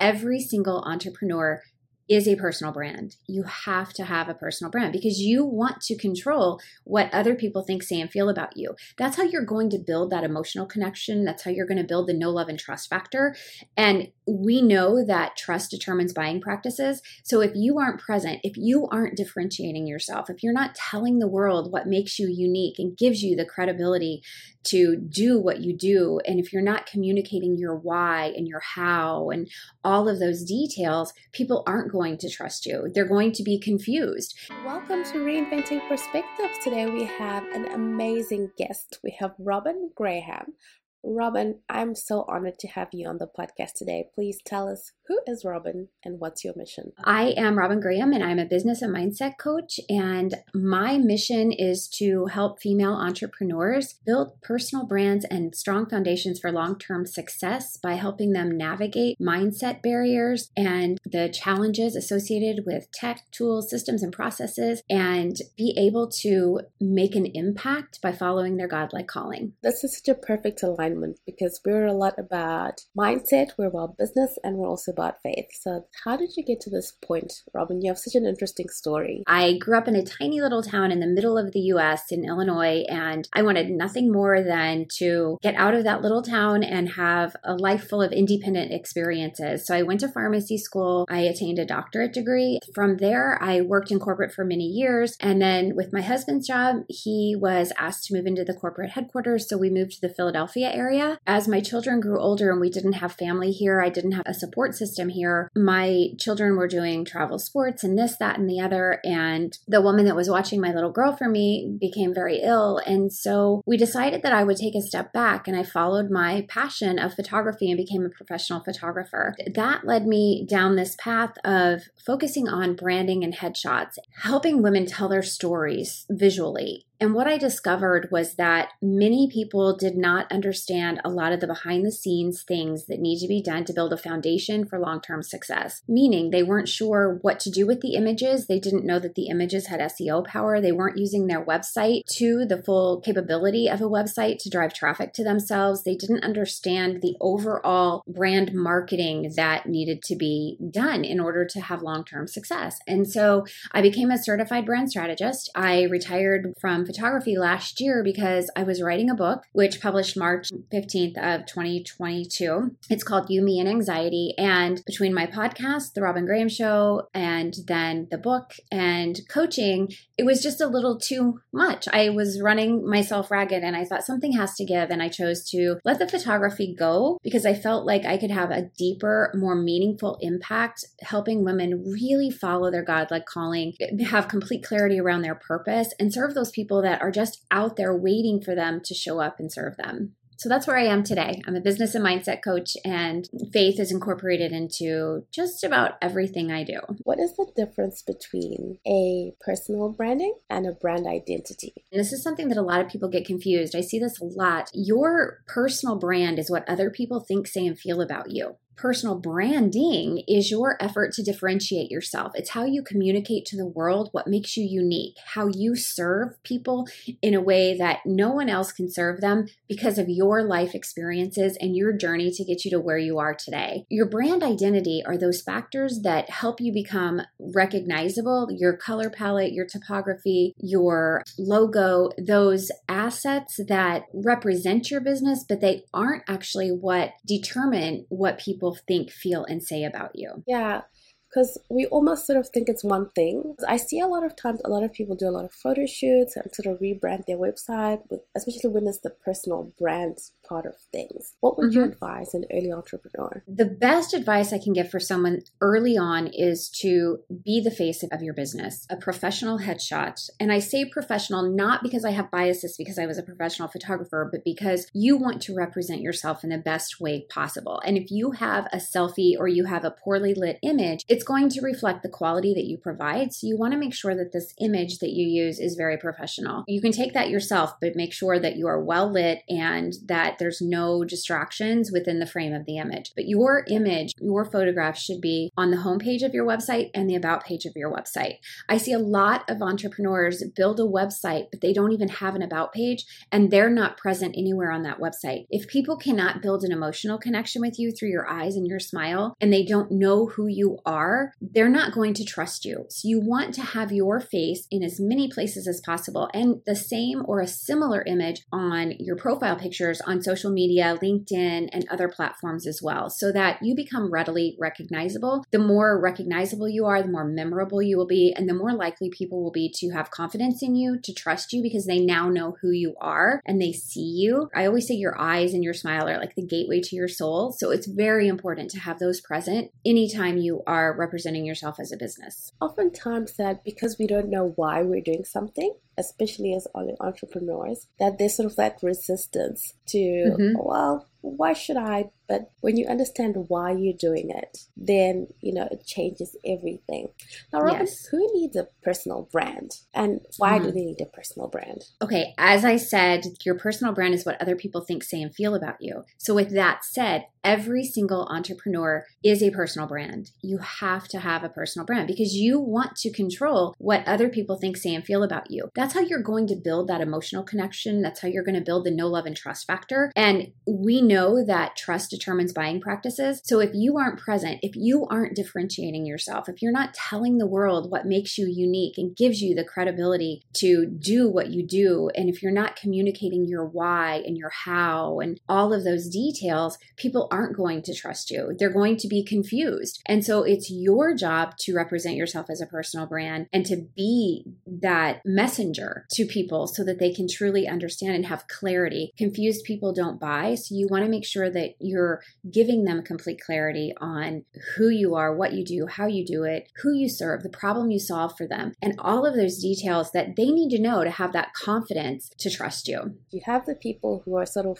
every single entrepreneur is a personal brand. You have to have a personal brand because you want to control what other people think, say, and feel about you. That's how you're going to build that emotional connection. That's how you're going to build the know love, and trust factor. And we know that trust determines buying practices. So if you aren't present, if you aren't differentiating yourself, if you're not telling the world what makes you unique and gives you the credibility to do what you do, and if you're not communicating your why and your how and all of those details, people aren't going to trust you. They're going to be confused. Welcome to Reinventing Perspectives. Today we have an amazing guest. We have Robin Graham. Robin, I'm so honored to have you on the podcast today. Please tell us who is Robin and what's your mission? I am Robin Graham and I'm a business and mindset coach. And my mission is to help female entrepreneurs build personal brands and strong foundations for long term success by helping them navigate mindset barriers and the challenges associated with tech, tools, systems, and processes, and be able to make an impact by following their godlike calling. This is such a perfect alignment because we're a lot about mindset, we're about business, and we're also about faith. So, how did you get to this point, Robin? You have such an interesting story. I grew up in a tiny little town in the middle of the US in Illinois, and I wanted nothing more than to get out of that little town and have a life full of independent experiences. So, I went to pharmacy school, I attained a doctorate degree. From there, I worked in corporate for many years. And then, with my husband's job, he was asked to move into the corporate headquarters. So, we moved to the Philadelphia area. As my children grew older and we didn't have family here, I didn't have a support system here. My children were doing travel sports and this, that, and the other. And the woman that was watching my little girl for me became very ill. And so we decided that I would take a step back and I followed my passion of photography and became a professional photographer. That led me down this path of focusing on branding and headshots, helping women tell their stories visually and what I discovered was that many people did not understand a lot of the behind the scenes things that need to be done to build a foundation for long term success. Meaning they weren't sure what to do with the images. They didn't know that the images had SEO power. They weren't using their website to the full capability of a website to drive traffic to themselves. They didn't understand the overall brand marketing that needed to be done in order to have long term success. And so I became a certified brand strategist. I retired from photography last year because I was writing a book, which published March 15th of 2022. It's called You, Me, and Anxiety. And between my podcast, The Robin Graham Show, and then the book and coaching, it was just a little too much. I was running myself ragged and I thought something has to give. And I chose to let the photography go because I felt like I could have a deeper, more meaningful impact helping women really follow their godlike calling, have complete clarity around their purpose, and serve those people that are just out there waiting for them to show up and serve them. So that's where I am today. I'm a business and mindset coach, and faith is incorporated into just about everything I do. What is the difference between a personal branding and a brand identity? And this is something that a lot of people get confused. I see this a lot. Your personal brand is what other people think, say, and feel about you personal branding is your effort to differentiate yourself. It's how you communicate to the world what makes you unique, how you serve people in a way that no one else can serve them because of your life experiences and your journey to get you to where you are today. Your brand identity are those factors that help you become recognizable, your color palette, your typography, your logo, those assets that represent your business, but they aren't actually what determine what people think, feel, and say about you. Yeah because we almost sort of think it's one thing. I see a lot of times a lot of people do a lot of photo shoots and sort of rebrand their website, with, especially when it's the personal brand part of things. What would mm-hmm. you advise an early entrepreneur? The best advice I can give for someone early on is to be the face of your business, a professional headshot. And I say professional not because I have biases because I was a professional photographer, but because you want to represent yourself in the best way possible. And if you have a selfie or you have a poorly lit image, it's it's going to reflect the quality that you provide. So you want to make sure that this image that you use is very professional. You can take that yourself, but make sure that you are well lit and that there's no distractions within the frame of the image. But your image, your photograph should be on the homepage of your website and the about page of your website. I see a lot of entrepreneurs build a website, but they don't even have an about page and they're not present anywhere on that website. If people cannot build an emotional connection with you through your eyes and your smile and they don't know who you are, they're not going to trust you. So you want to have your face in as many places as possible and the same or a similar image on your profile pictures on social media, LinkedIn, and other platforms as well, so that you become readily recognizable. The more recognizable you are, the more memorable you will be, and the more likely people will be to have confidence in you, to trust you because they now know who you are and they see you. I always say your eyes and your smile are like the gateway to your soul. So it's very important to have those present anytime you are representing yourself as a business. Oftentimes, that because we don't know why we're doing something, especially as entrepreneurs, that there's sort of that resistance to, mm-hmm. well, why should I? But when you understand why you're doing it, then you know it changes everything. Now, Robin, yes. who needs a personal brand, and why mm-hmm. do they need a personal brand? Okay, as I said, your personal brand is what other people think, say, and feel about you. So, with that said, every single entrepreneur is a personal brand. You have to have a personal brand because you want to control what other people think, say, and feel about you. That's how you're going to build that emotional connection. That's how you're going to build the know love, and trust factor. And we know that trust determines buying practices. So if you aren't present, if you aren't differentiating yourself, if you're not telling the world what makes you unique and gives you the credibility to do what you do, and if you're not communicating your why and your how and all of those details, people aren't going to trust you. They're going to be confused. And so it's your job to represent yourself as a personal brand and to be that messenger to people so that they can truly understand and have clarity. Confused people don't buy. So you want to make sure that you're giving them complete clarity on who you are, what you do, how you do it, who you serve, the problem you solve for them, and all of those details that they need to know to have that confidence to trust you. You have the people who are sort of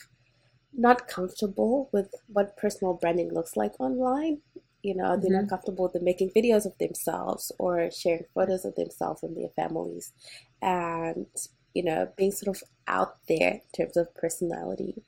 not comfortable with what personal branding looks like online. You know, they're mm-hmm. not comfortable with them making videos of themselves or sharing photos of themselves and their families and, you know, being sort of out there in terms of personality.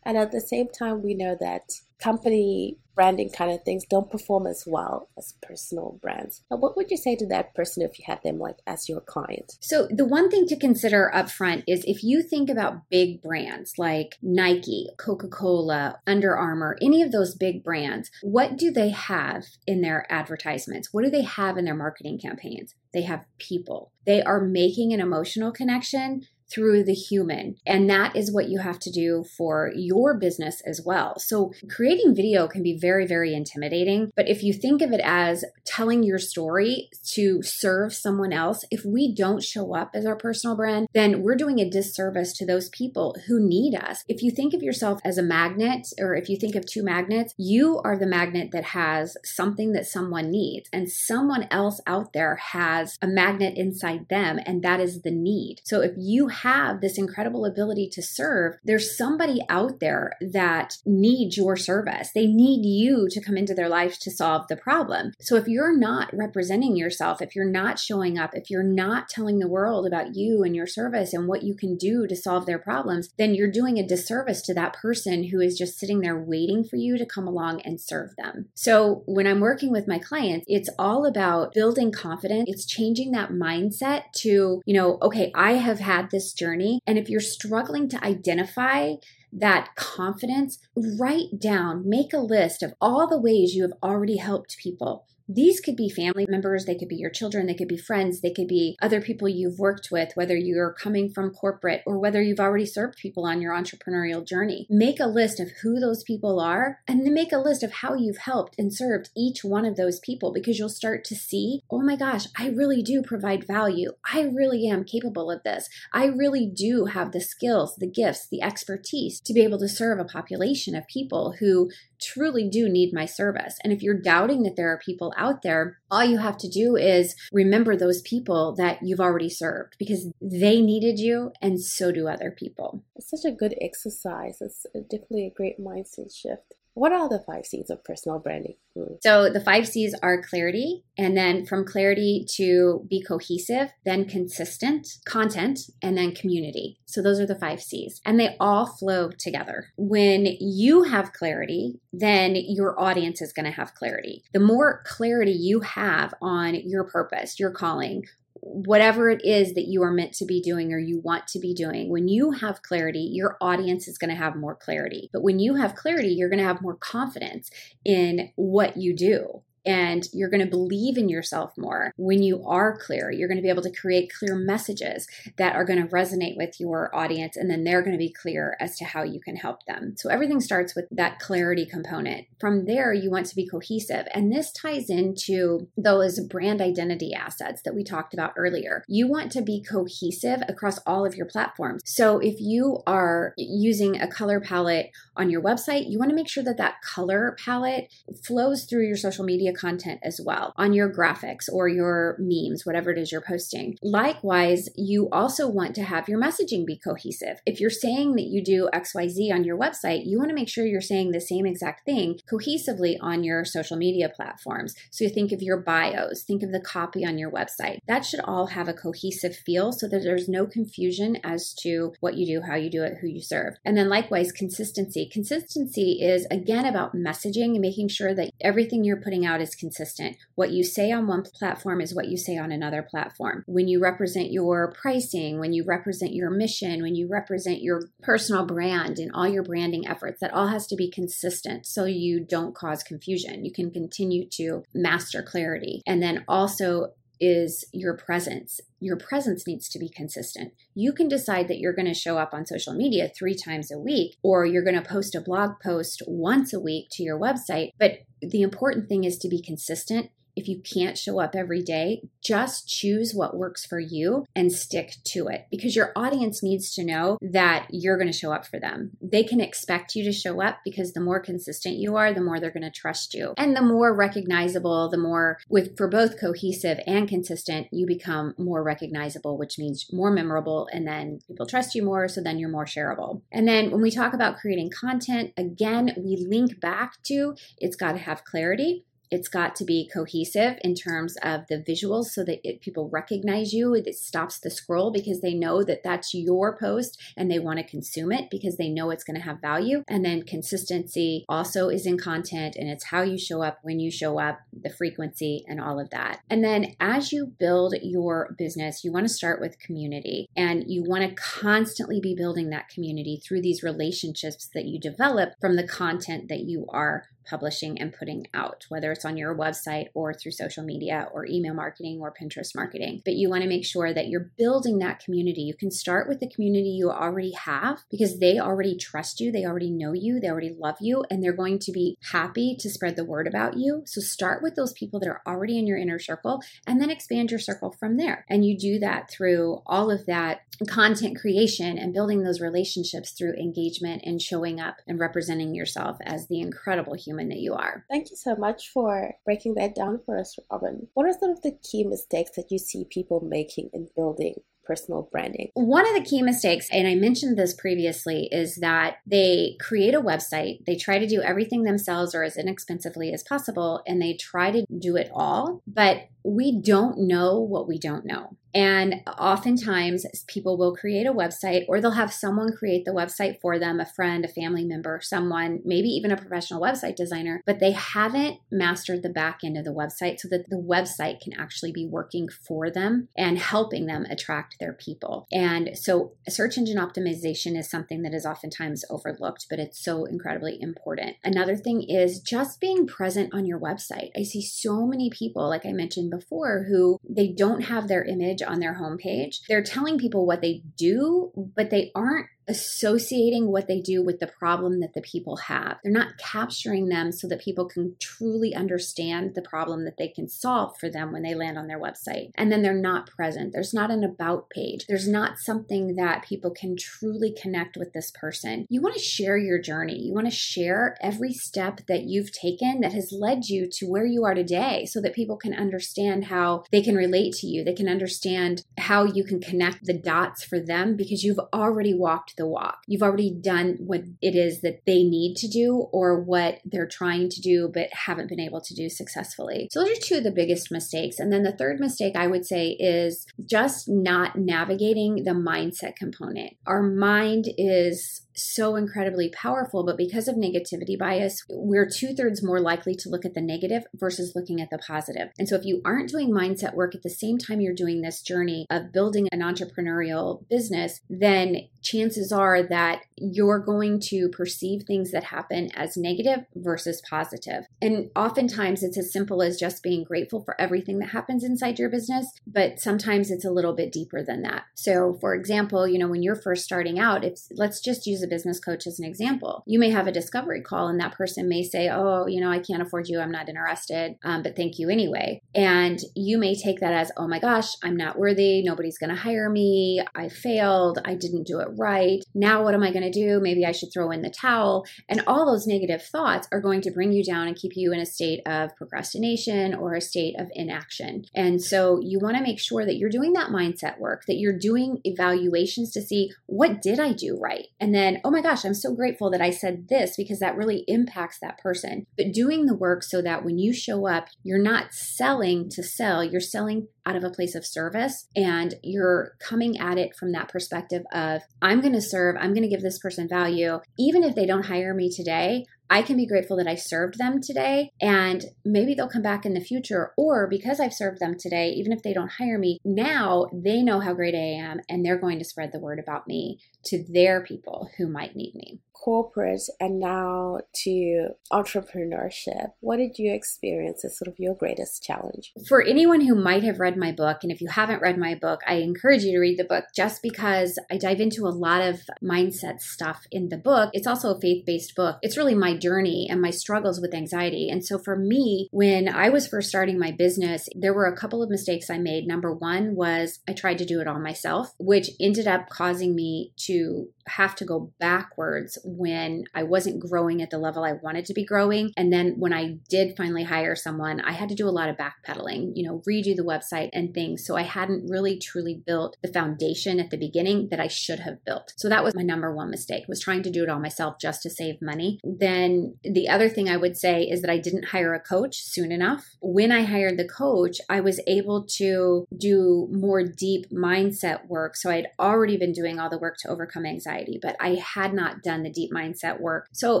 And at the same time, we know that company branding kind of things don't perform as well as personal brands. Now, what would you say to that person if you had them like as your client? So the one thing to consider upfront is if you think about big brands like Nike, Coca-Cola, Under Armour, any of those big brands, what do they have in their advertisements? What do they have in their marketing campaigns? They have people. They are making an emotional connection through the human. And that is what you have to do for your business as well. So creating video can be very, very intimidating. But if you think of it as telling your story to serve someone else, if we don't show up as our personal brand, then we're doing a disservice to those people who need us. If you think of yourself as a magnet, or if you think of two magnets, you are the magnet that has something that someone needs, and someone else out there has a magnet inside them, and that is the need. So if you have this incredible ability to serve, there's somebody out there that needs your service. They need you to come into their life to solve the problem. So if you're not representing yourself, if you're not showing up, if you're not telling the world about you and your service and what you can do to solve their problems, then you're doing a disservice to that person who is just sitting there waiting for you to come along and serve them. So when I'm working with my clients, it's all about building confidence. It's changing that mindset to, you know, okay, I have had this journey. And if you're struggling to identify that confidence, write down, make a list of all the ways you have already helped people. These could be family members, they could be your children, they could be friends, they could be other people you've worked with, whether you're coming from corporate or whether you've already served people on your entrepreneurial journey. Make a list of who those people are and then make a list of how you've helped and served each one of those people because you'll start to see, oh my gosh, I really do provide value. I really am capable of this. I really do have the skills, the gifts, the expertise to be able to serve a population of people who truly do need my service. And if you're doubting that there are people out there, all you have to do is remember those people that you've already served because they needed you and so do other people. It's such a good exercise. It's definitely a great mindset shift. What are the five C's of personal branding? Mm. So the five C's are clarity, and then from clarity to be cohesive, then consistent, content, and then community. So those are the five C's, and they all flow together. When you have clarity, then your audience is going to have clarity. The more clarity you have on your purpose, your calling, whatever it is that you are meant to be doing or you want to be doing, when you have clarity, your audience is going to have more clarity. But when you have clarity, you're going to have more confidence in what you do and you're going to believe in yourself more when you are clear. You're going to be able to create clear messages that are going to resonate with your audience, and then they're going to be clear as to how you can help them. So everything starts with that clarity component. From there, you want to be cohesive, and this ties into those brand identity assets that we talked about earlier. You want to be cohesive across all of your platforms. So if you are using a color palette on your website, you want to make sure that that color palette flows through your social content as well on your graphics or your memes, whatever it is you're posting. Likewise, you also want to have your messaging be cohesive. If you're saying that you do XYZ on your website, you want to make sure you're saying the same exact thing cohesively on your social media platforms. So you think of your bios, think of the copy on your website. That should all have a cohesive feel so that there's no confusion as to what you do, how you do it, who you serve. And then likewise, consistency. Consistency is again about messaging and making sure that everything you're putting out is consistent. What you say on one platform is what you say on another platform. When you represent your pricing, when you represent your mission, when you represent your personal brand and all your branding efforts, that all has to be consistent so you don't cause confusion. You can continue to master clarity. And then also, is your presence. Your presence needs to be consistent. You can decide that you're going to show up on social media three times a week, or you're going to post a blog post once a week to your website, but the important thing is to be consistent if you can't show up every day, just choose what works for you and stick to it because your audience needs to know that you're going to show up for them. They can expect you to show up because the more consistent you are, the more they're going to trust you. And the more recognizable, the more with for both cohesive and consistent, you become more recognizable, which means more memorable and then people trust you more, so then you're more shareable. And then when we talk about creating content, again, we link back to it's got to have clarity it's got to be cohesive in terms of the visuals so that it, people recognize you. It stops the scroll because they know that that's your post and they want to consume it because they know it's going to have value. And then consistency also is in content and it's how you show up, when you show up, the frequency, and all of that. And then as you build your business, you want to start with community and you want to constantly be building that community through these relationships that you develop from the content that you are publishing and putting out, whether it's on your website or through social media or email marketing or Pinterest marketing. But you want to make sure that you're building that community. You can start with the community you already have because they already trust you, they already know you, they already love you, and they're going to be happy to spread the word about you. So start with those people that are already in your inner circle and then expand your circle from there. And you do that through all of that content creation and building those relationships through engagement and showing up and representing yourself as the incredible human human that you are. Thank you so much for breaking that down for us, Robin. What are some of the key mistakes that you see people making in building personal branding? One of the key mistakes, and I mentioned this previously, is that they create a website, they try to do everything themselves or as inexpensively as possible, and they try to do it all, but we don't know what we don't know. And oftentimes, people will create a website or they'll have someone create the website for them a friend, a family member, someone, maybe even a professional website designer, but they haven't mastered the back end of the website so that the website can actually be working for them and helping them attract their people. And so, search engine optimization is something that is oftentimes overlooked, but it's so incredibly important. Another thing is just being present on your website. I see so many people, like I mentioned before, who they don't have their image on their homepage. They're telling people what they do, but they aren't associating what they do with the problem that the people have. They're not capturing them so that people can truly understand the problem that they can solve for them when they land on their website. And then they're not present. There's not an about page. There's not something that people can truly connect with this person. You want to share your journey. You want to share every step that you've taken that has led you to where you are today so that people can understand how they can relate to you. They can understand how you can connect the dots for them because you've already walked the walk. You've already done what it is that they need to do or what they're trying to do but haven't been able to do successfully. So, those are two of the biggest mistakes. And then the third mistake I would say is just not navigating the mindset component. Our mind is so incredibly powerful, but because of negativity bias, we're two thirds more likely to look at the negative versus looking at the positive. And so, if you aren't doing mindset work at the same time you're doing this journey of building an entrepreneurial business, then chances are that you're going to perceive things that happen as negative versus positive. And oftentimes, it's as simple as just being grateful for everything that happens inside your business, but sometimes it's a little bit deeper than that. So, for example, you know, when you're first starting out, it's let's just use a business coach as an example. You may have a discovery call, and that person may say, Oh, you know, I can't afford you. I'm not interested, um, but thank you anyway. And you may take that as, Oh my gosh, I'm not worthy. Nobody's going to hire me. I failed. I didn't do it right. Now, what am I going to do? Maybe I should throw in the towel. And all those negative thoughts are going to bring you down and keep you in a state of procrastination or a state of inaction. And so you want to make sure that you're doing that mindset work, that you're doing evaluations to see what did I do right? And then oh my gosh, I'm so grateful that I said this because that really impacts that person. But doing the work so that when you show up, you're not selling to sell, you're selling out of a place of service and you're coming at it from that perspective of, I'm going to serve, I'm going to give this person value. Even if they don't hire me today, I can be grateful that I served them today and maybe they'll come back in the future. Or because I've served them today, even if they don't hire me, now they know how great I am and they're going to spread the word about me to their people who might need me corporate and now to entrepreneurship. What did you experience as sort of your greatest challenge? For anyone who might have read my book, and if you haven't read my book, I encourage you to read the book just because I dive into a lot of mindset stuff in the book. It's also a faith based book. It's really my journey and my struggles with anxiety. And so for me, when I was first starting my business, there were a couple of mistakes I made. Number one was I tried to do it all myself, which ended up causing me to have to go backwards when I wasn't growing at the level I wanted to be growing. And then when I did finally hire someone, I had to do a lot of backpedaling, you know, redo the website and things. So I hadn't really truly built the foundation at the beginning that I should have built. So that was my number one mistake was trying to do it all myself just to save money. Then the other thing I would say is that I didn't hire a coach soon enough. When I hired the coach, I was able to do more deep mindset work. So I had already been doing all the work to overcome anxiety, but I had not done the deep deep mindset work. So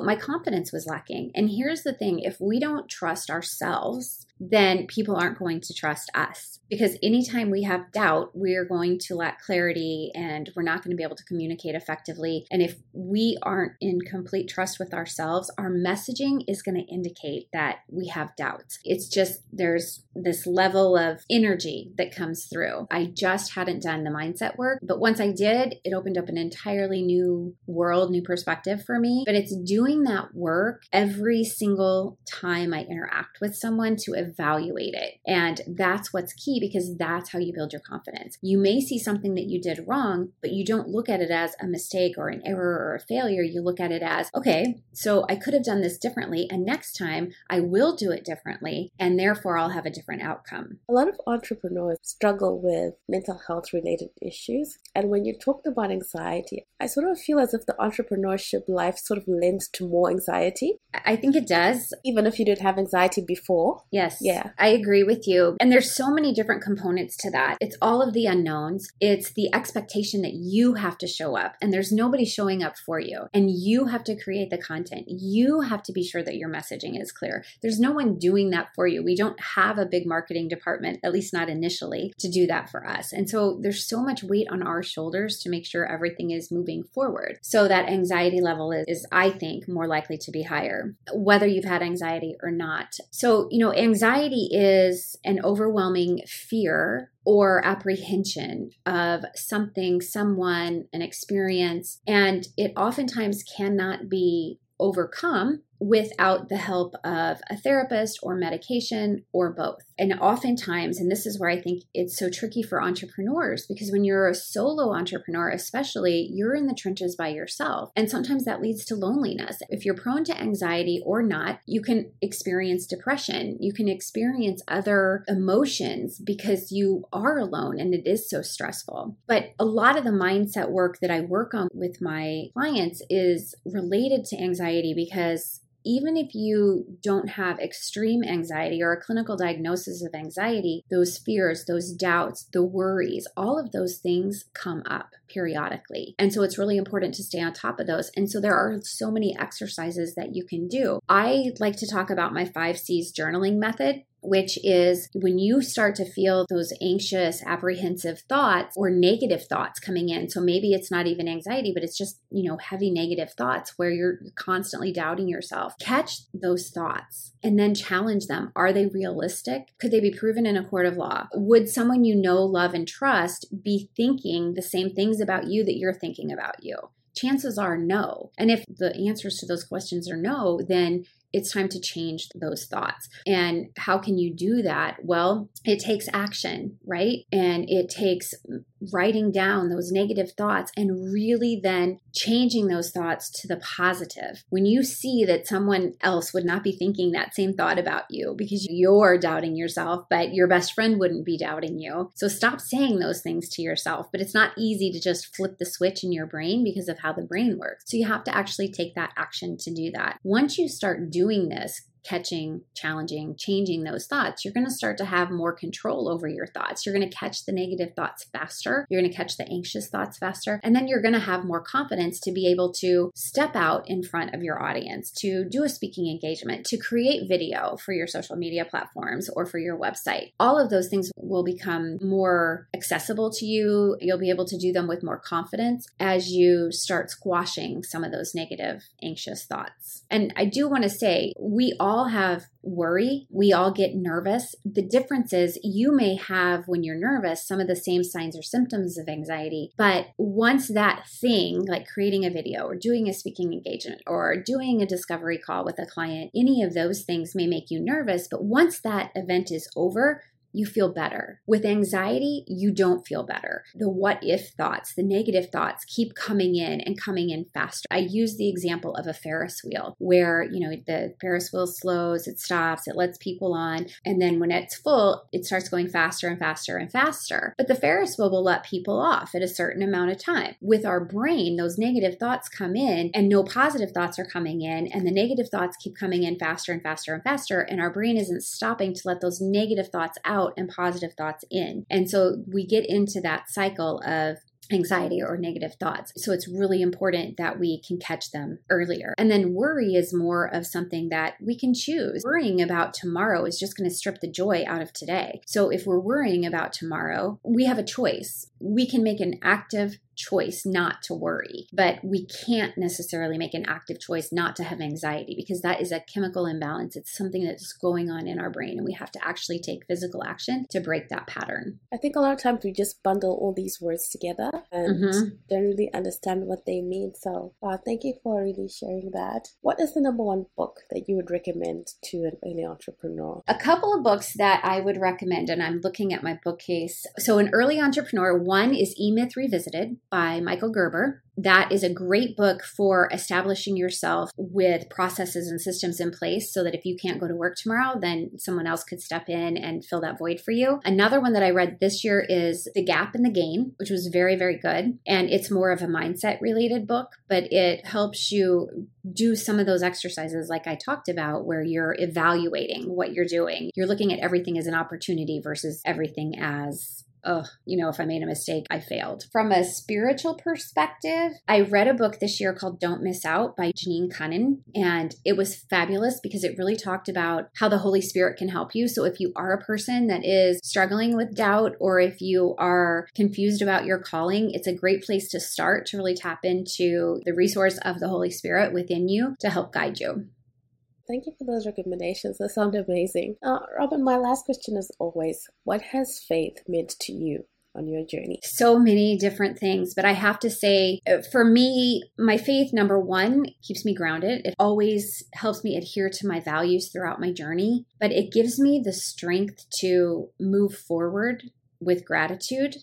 my confidence was lacking. And here's the thing if we don't trust ourselves, then people aren't going to trust us. Because anytime we have doubt, we're going to lack clarity and we're not going to be able to communicate effectively. And if we aren't in complete trust with ourselves, our messaging is going to indicate that we have doubts. It's just there's this level of energy that comes through. I just hadn't done the mindset work, but once I did, it opened up an entirely new world, new perspective for me. But it's doing that work every single time I interact with someone to evaluate it. And that's what's key because that's how you build your confidence. You may see something that you did wrong, but you don't look at it as a mistake or an error or a failure. You look at it as, okay, so I could have done this differently. And next time I will do it differently. And therefore I'll have a different outcome. A lot of entrepreneurs struggle with mental health related issues. And when you talked about anxiety, I sort of feel as if the entrepreneurship life sort of lends to more anxiety. I think it does. Even if you didn't have anxiety before. Yes. Yeah. I agree with you. And there's so many different components to that. It's all of the unknowns, it's the expectation that you have to show up, and there's nobody showing up for you. And you have to create the content. You have to be sure that your messaging is clear. There's no one doing that for you. We don't have a big marketing department, at least not initially, to do that for us. And so there's so much weight on our shoulders to make sure everything is moving forward. So that anxiety level is, is I think, more likely to be higher, whether you've had anxiety or not. So, you know, anxiety is an overwhelming fear or apprehension of something, someone, an experience, and it oftentimes cannot be overcome without the help of a therapist or medication or both. And oftentimes, and this is where I think it's so tricky for entrepreneurs because when you're a solo entrepreneur, especially, you're in the trenches by yourself. And sometimes that leads to loneliness. If you're prone to anxiety or not, you can experience depression. You can experience other emotions because you are alone and it is so stressful. But a lot of the mindset work that I work on with my clients is related to anxiety because even if you don't have extreme anxiety or a clinical diagnosis of anxiety, those fears, those doubts, the worries, all of those things come up periodically. And so it's really important to stay on top of those. And so there are so many exercises that you can do. I like to talk about my five C's journaling method which is when you start to feel those anxious, apprehensive thoughts or negative thoughts coming in. So maybe it's not even anxiety, but it's just, you know, heavy negative thoughts where you're constantly doubting yourself. Catch those thoughts and then challenge them. Are they realistic? Could they be proven in a court of law? Would someone you know, love, and trust be thinking the same things about you that you're thinking about you? Chances are no. And if the answers to those questions are no, then it's time to change those thoughts. And how can you do that? Well, it takes action, right? And it takes writing down those negative thoughts and really then changing those thoughts to the positive. When you see that someone else would not be thinking that same thought about you because you're doubting yourself, but your best friend wouldn't be doubting you. So stop saying those things to yourself. But it's not easy to just flip the switch in your brain because of how the brain works. So you have to actually take that action to do that. Once you start doing this, catching, challenging, changing those thoughts, you're going to start to have more control over your thoughts. You're going to catch the negative thoughts faster. You're going to catch the anxious thoughts faster. And then you're going to have more confidence to be able to step out in front of your audience, to do a speaking engagement, to create video for your social media platforms or for your website. All of those things will become more accessible to you. You'll be able to do them with more confidence as you start squashing some of those negative, anxious thoughts. And I do want to say, we all all have worry. We all get nervous. The difference is you may have, when you're nervous, some of the same signs or symptoms of anxiety. But once that thing, like creating a video or doing a speaking engagement or doing a discovery call with a client, any of those things may make you nervous. But once that event is over, you feel better. With anxiety, you don't feel better. The what if thoughts, the negative thoughts keep coming in and coming in faster. I use the example of a Ferris wheel where, you know, the Ferris wheel slows, it stops, it lets people on, and then when it's full, it starts going faster and faster and faster. But the Ferris wheel will let people off at a certain amount of time. With our brain, those negative thoughts come in and no positive thoughts are coming in, and the negative thoughts keep coming in faster and faster and faster, and our brain isn't stopping to let those negative thoughts out out and positive thoughts in. And so we get into that cycle of anxiety or negative thoughts. So it's really important that we can catch them earlier. And then worry is more of something that we can choose. Worrying about tomorrow is just going to strip the joy out of today. So if we're worrying about tomorrow, we have a choice. We can make an active choice not to worry, but we can't necessarily make an active choice not to have anxiety because that is a chemical imbalance. It's something that's going on in our brain, and we have to actually take physical action to break that pattern. I think a lot of times we just bundle all these words together and mm-hmm. don't really understand what they mean. So, uh, thank you for really sharing that. What is the number one book that you would recommend to an early entrepreneur? A couple of books that I would recommend, and I'm looking at my bookcase. So, an early entrepreneur, one is E Myth Revisited by Michael Gerber. That is a great book for establishing yourself with processes and systems in place so that if you can't go to work tomorrow, then someone else could step in and fill that void for you. Another one that I read this year is The Gap and the Gain, which was very, very good. And it's more of a mindset related book, but it helps you do some of those exercises like I talked about where you're evaluating what you're doing. You're looking at everything as an opportunity versus everything as oh, you know, if I made a mistake, I failed. From a spiritual perspective, I read a book this year called Don't Miss Out by Jeanine Cunnin, and it was fabulous because it really talked about how the Holy Spirit can help you. So if you are a person that is struggling with doubt or if you are confused about your calling, it's a great place to start to really tap into the resource of the Holy Spirit within you to help guide you. Thank you for those recommendations. They sound amazing. Uh, Robin, my last question is always what has faith meant to you on your journey? So many different things, but I have to say, uh, for me, my faith, number one, keeps me grounded. It always helps me adhere to my values throughout my journey, but it gives me the strength to move forward with gratitude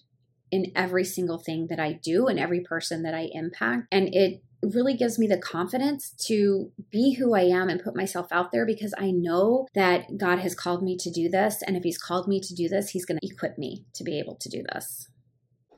in every single thing that I do and every person that I impact. And it really gives me the confidence to be who I am and put myself out there because I know that God has called me to do this. And if He's called me to do this, He's going to equip me to be able to do this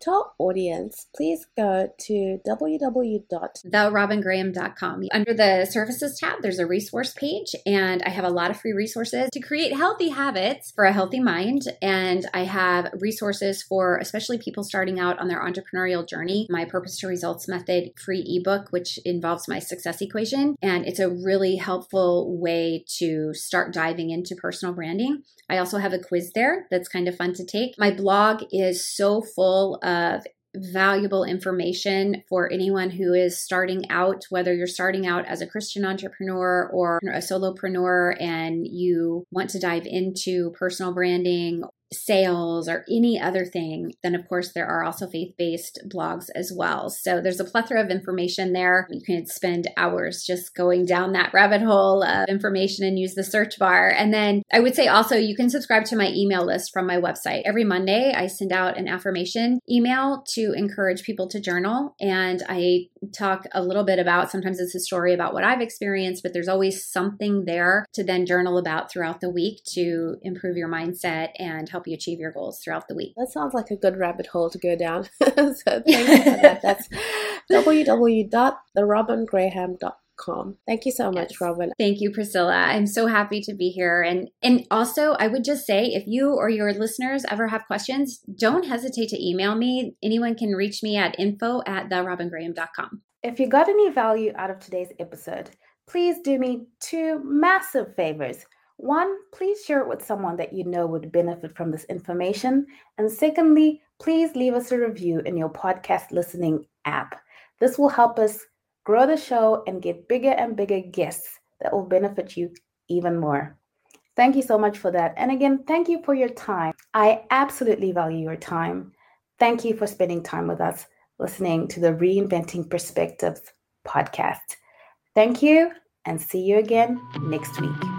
our audience, please go to www.therobingraham.com. Under the services tab, there's a resource page, and I have a lot of free resources to create healthy habits for a healthy mind. And I have resources for especially people starting out on their entrepreneurial journey. My Purpose to Results Method free ebook, which involves my success equation. And it's a really helpful way to start diving into personal branding. I also have a quiz there that's kind of fun to take. My blog is so full of of valuable information for anyone who is starting out, whether you're starting out as a Christian entrepreneur or a solopreneur and you want to dive into personal branding sales or any other thing, then of course there are also faith based blogs as well. So there's a plethora of information there. You can spend hours just going down that rabbit hole of information and use the search bar. And then I would say also you can subscribe to my email list from my website. Every Monday, I send out an affirmation email to encourage people to journal. And I talk a little bit about sometimes it's a story about what I've experienced, but there's always something there to then journal about throughout the week to improve your mindset and help you achieve your goals throughout the week. That sounds like a good rabbit hole to go down. so thank you for that. That's www.therobingraham.com. Thank you so much, yes. Robin. Thank you, Priscilla. I'm so happy to be here. And and also I would just say if you or your listeners ever have questions, don't hesitate to email me. Anyone can reach me at info at therobingraham.com. If you got any value out of today's episode, please do me two massive favors. One, please share it with someone that you know would benefit from this information. And secondly, please leave us a review in your podcast listening app. This will help us grow the show and get bigger and bigger guests that will benefit you even more. Thank you so much for that. And again, thank you for your time. I absolutely value your time. Thank you for spending time with us listening to the Reinventing Perspectives podcast. Thank you and see you again next week.